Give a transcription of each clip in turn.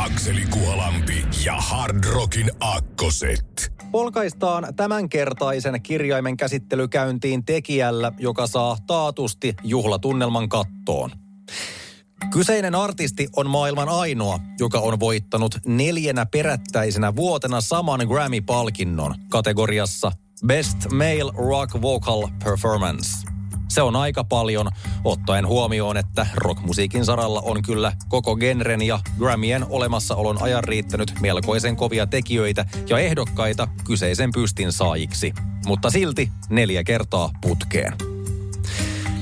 Akseli Kuhalampi ja Hard Rockin Akkoset. Polkaistaan tämänkertaisen kirjaimen käsittelykäyntiin tekijällä, joka saa taatusti juhlatunnelman kattoon. Kyseinen artisti on maailman ainoa, joka on voittanut neljänä perättäisenä vuotena saman Grammy-palkinnon kategoriassa Best Male Rock Vocal Performance. Se on aika paljon, ottaen huomioon, että rockmusiikin saralla on kyllä koko genren ja Grammien olemassaolon ajan riittänyt melkoisen kovia tekijöitä ja ehdokkaita kyseisen pystin saajiksi. Mutta silti neljä kertaa putkeen.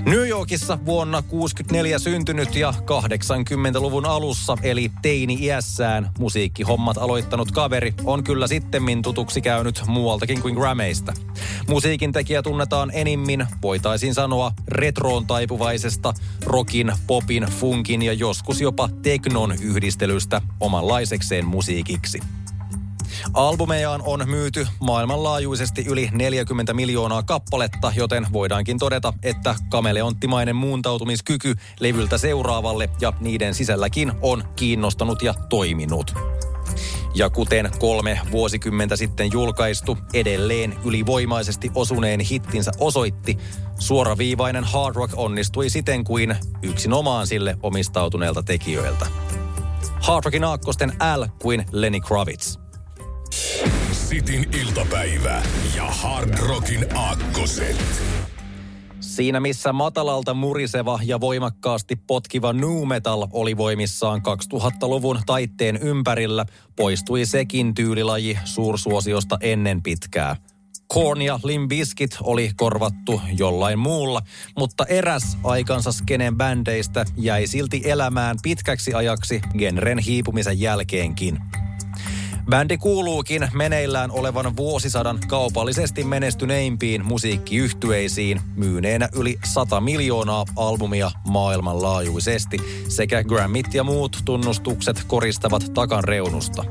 New Yorkissa vuonna 64 syntynyt ja 80-luvun alussa eli teini-iässään musiikkihommat aloittanut kaveri on kyllä sittemmin tutuksi käynyt muualtakin kuin Grammyista. Musiikin tekijä tunnetaan enimmin, voitaisiin sanoa, retroon taipuvaisesta rockin, popin, funkin ja joskus jopa teknon yhdistelystä omanlaisekseen musiikiksi. Albumejaan on myyty maailmanlaajuisesti yli 40 miljoonaa kappaletta, joten voidaankin todeta, että kameleonttimainen muuntautumiskyky levyltä seuraavalle ja niiden sisälläkin on kiinnostanut ja toiminut. Ja kuten kolme vuosikymmentä sitten julkaistu, edelleen ylivoimaisesti osuneen hittinsä osoitti, suoraviivainen hard rock onnistui siten kuin yksinomaan sille omistautuneelta tekijöiltä. Hard rockin aakkosten L kuin Lenny Kravitz. Sitin iltapäivä ja Hard Rockin Akkoset. Siinä missä matalalta muriseva ja voimakkaasti potkiva nu metal oli voimissaan 2000-luvun taitteen ympärillä, poistui sekin tyylilaji suursuosiosta ennen pitkää. Korn ja Limp Bizkit oli korvattu jollain muulla, mutta eräs aikansa skenen bändeistä jäi silti elämään pitkäksi ajaksi genren hiipumisen jälkeenkin. Bändi kuuluukin meneillään olevan vuosisadan kaupallisesti menestyneimpiin musiikkiyhtyeisiin, myyneenä yli 100 miljoonaa albumia maailmanlaajuisesti, sekä Grammit ja muut tunnustukset koristavat takan reunusta.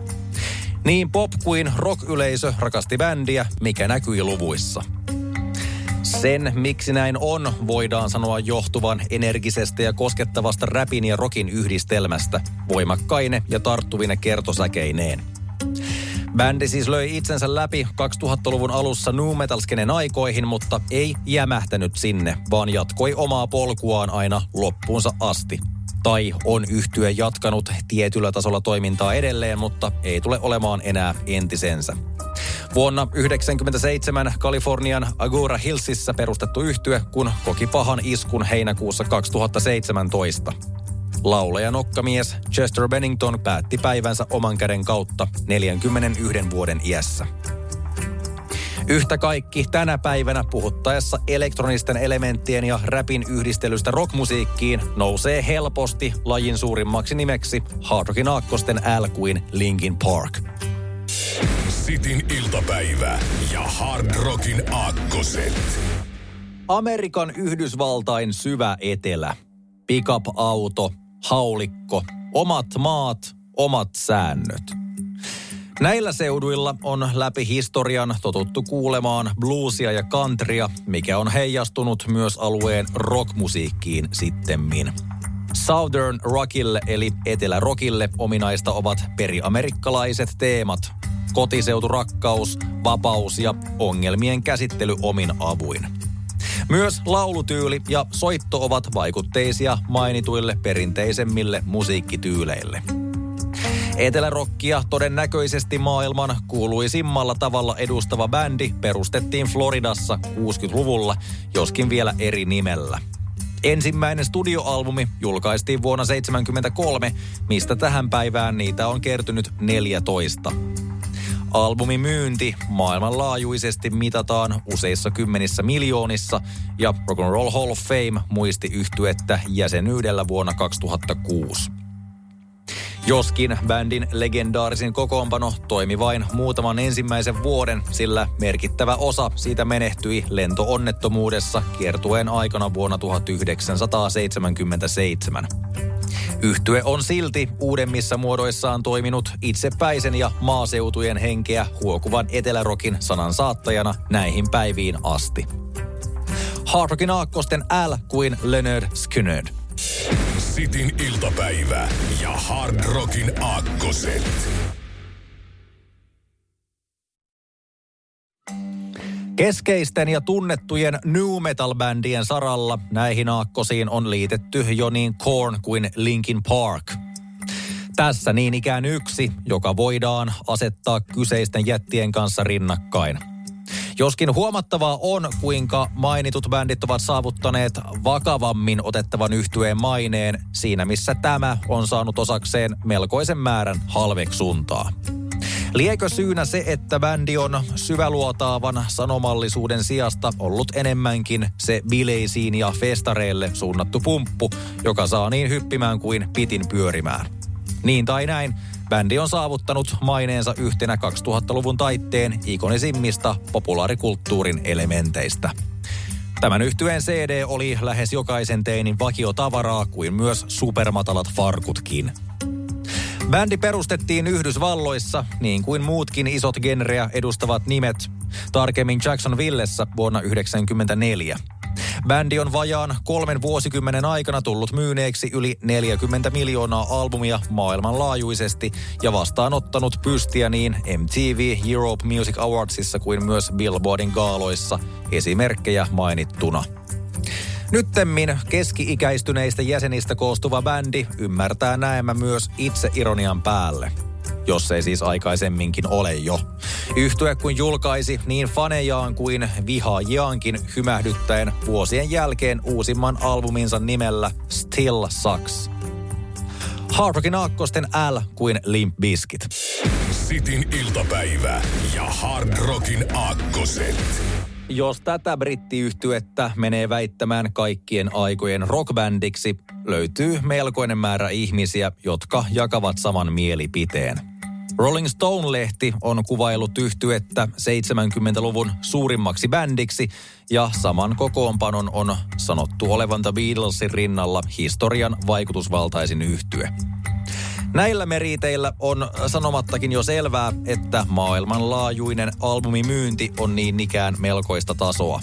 Niin pop kuin rock-yleisö rakasti bändiä, mikä näkyi luvuissa. Sen, miksi näin on, voidaan sanoa johtuvan energisestä ja koskettavasta räpin ja rokin yhdistelmästä, voimakkaine ja tarttuvine kertosäkeineen. Bändi siis löi itsensä läpi 2000-luvun alussa nu metal aikoihin, mutta ei jämähtänyt sinne, vaan jatkoi omaa polkuaan aina loppuunsa asti. Tai on yhtyä jatkanut tietyllä tasolla toimintaa edelleen, mutta ei tule olemaan enää entisensä. Vuonna 1997 Kalifornian Agura Hillsissä perustettu yhtye, kun koki pahan iskun heinäkuussa 2017. Laulaja nokkamies Chester Bennington päätti päivänsä oman käden kautta 41 vuoden iässä. Yhtä kaikki tänä päivänä puhuttaessa elektronisten elementtien ja räpin yhdistelystä rockmusiikkiin nousee helposti lajin suurimmaksi nimeksi Hard Rockin aakkosten L kuin Linkin Park. Sitin iltapäivä ja Hard Rockin Akkoset. Amerikan Yhdysvaltain syvä etelä. Pickup-auto, haulikko, omat maat, omat säännöt. Näillä seuduilla on läpi historian totuttu kuulemaan bluesia ja countrya, mikä on heijastunut myös alueen rockmusiikkiin sittemmin. Southern Rockille eli Etelä-Rockille ominaista ovat periamerikkalaiset teemat, kotiseuturakkaus, vapaus ja ongelmien käsittely omin avuin. Myös laulutyyli ja soitto ovat vaikutteisia mainituille perinteisemmille musiikkityyleille. Etelärokkia todennäköisesti maailman kuuluisimmalla tavalla edustava bändi perustettiin Floridassa 60-luvulla, joskin vielä eri nimellä. Ensimmäinen studioalbumi julkaistiin vuonna 1973, mistä tähän päivään niitä on kertynyt 14. Albumin myynti maailmanlaajuisesti mitataan useissa kymmenissä miljoonissa ja Rock and Roll Hall of Fame muisti yhtyettä jäsenyydellä vuonna 2006. Joskin bändin legendaarisin kokoonpano toimi vain muutaman ensimmäisen vuoden, sillä merkittävä osa siitä menehtyi lentoonnettomuudessa kiertueen aikana vuonna 1977. Yhtye on silti uudemmissa muodoissaan toiminut itsepäisen ja maaseutujen henkeä huokuvan etelärokin sanan saattajana näihin päiviin asti. Hardrockin aakkosten L kuin Leonard Skynyrd. Sitin iltapäivä ja Hard Rockin aakkoset. Keskeisten ja tunnettujen new metal-bändien saralla näihin aakkosiin on liitetty jo niin Korn kuin Linkin Park. Tässä niin ikään yksi, joka voidaan asettaa kyseisten jättien kanssa rinnakkain. Joskin huomattavaa on, kuinka mainitut bändit ovat saavuttaneet vakavammin otettavan yhtyeen maineen siinä, missä tämä on saanut osakseen melkoisen määrän halveksuntaa. Liekö syynä se, että bändi on syväluotaavan sanomallisuuden sijasta ollut enemmänkin se bileisiin ja festareille suunnattu pumppu, joka saa niin hyppimään kuin pitin pyörimään? Niin tai näin, bändi on saavuttanut maineensa yhtenä 2000-luvun taitteen ikonisimmista populaarikulttuurin elementeistä. Tämän yhtyeen CD oli lähes jokaisen teinin vakiotavaraa kuin myös supermatalat farkutkin – Bändi perustettiin Yhdysvalloissa, niin kuin muutkin isot genreä edustavat nimet, tarkemmin Jacksonvillessä vuonna 1994. Bändi on vajaan kolmen vuosikymmenen aikana tullut myyneeksi yli 40 miljoonaa albumia maailmanlaajuisesti ja vastaanottanut pystiä niin MTV Europe Music Awardsissa kuin myös Billboardin gaaloissa, esimerkkejä mainittuna. Nyttemmin keski-ikäistyneistä jäsenistä koostuva bändi ymmärtää näemmä myös itse ironian päälle jos ei siis aikaisemminkin ole jo. Yhtye kun julkaisi niin fanejaan kuin vihaajiaankin hymähdyttäen vuosien jälkeen uusimman albuminsa nimellä Still Sucks. Hard Rockin aakkosten L kuin Limp Bizkit. Sitin iltapäivä ja Hard Rockin aakkoset. Jos tätä brittiyhtyettä menee väittämään kaikkien aikojen rockbändiksi, löytyy melkoinen määrä ihmisiä, jotka jakavat saman mielipiteen. Rolling Stone-lehti on kuvailut yhtyettä 70-luvun suurimmaksi bändiksi ja saman kokoonpanon on sanottu olevan The Beatlesin rinnalla historian vaikutusvaltaisin yhtye. Näillä meriteillä on sanomattakin jo selvää, että maailmanlaajuinen albumimyynti on niin ikään melkoista tasoa.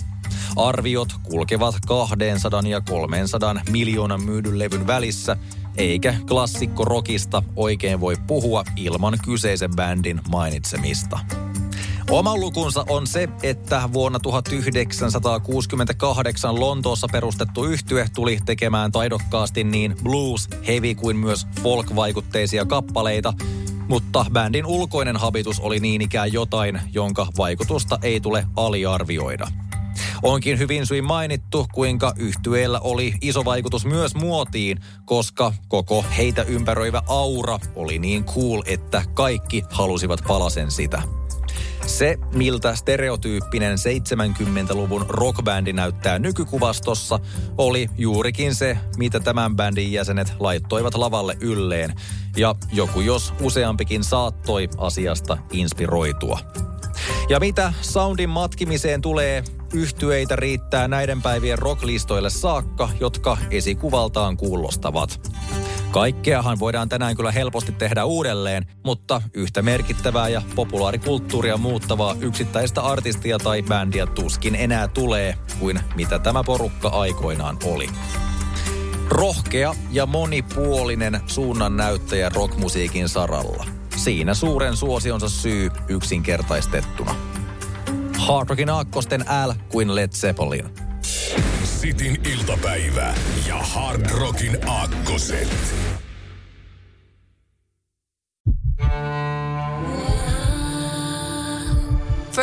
Arviot kulkevat 200 ja 300 miljoonan myydyn levyn välissä, eikä klassikko rockista oikein voi puhua ilman kyseisen bändin mainitsemista. Oma lukunsa on se, että vuonna 1968 Lontoossa perustettu yhtye tuli tekemään taidokkaasti niin blues, heavy kuin myös folk-vaikutteisia kappaleita, mutta bändin ulkoinen habitus oli niin ikään jotain, jonka vaikutusta ei tule aliarvioida. Onkin hyvin syin mainittu, kuinka yhtyeellä oli iso vaikutus myös muotiin, koska koko heitä ympäröivä aura oli niin cool, että kaikki halusivat palasen sitä. Se, miltä stereotyyppinen 70-luvun rockbändi näyttää nykykuvastossa, oli juurikin se, mitä tämän bändin jäsenet laittoivat lavalle ylleen. Ja joku jos useampikin saattoi asiasta inspiroitua. Ja mitä soundin matkimiseen tulee, yhtyeitä riittää näiden päivien rocklistoille saakka, jotka esikuvaltaan kuulostavat. Kaikkeahan voidaan tänään kyllä helposti tehdä uudelleen, mutta yhtä merkittävää ja populaarikulttuuria muuttavaa yksittäistä artistia tai bändiä tuskin enää tulee kuin mitä tämä porukka aikoinaan oli. Rohkea ja monipuolinen suunnannäyttäjä rockmusiikin saralla. Siinä suuren suosionsa syy yksinkertaistettuna. Hard Rockin aakkosten L kuin Led Zeppelin. Sitin iltapäivä ja Hard Rockin aakkoset.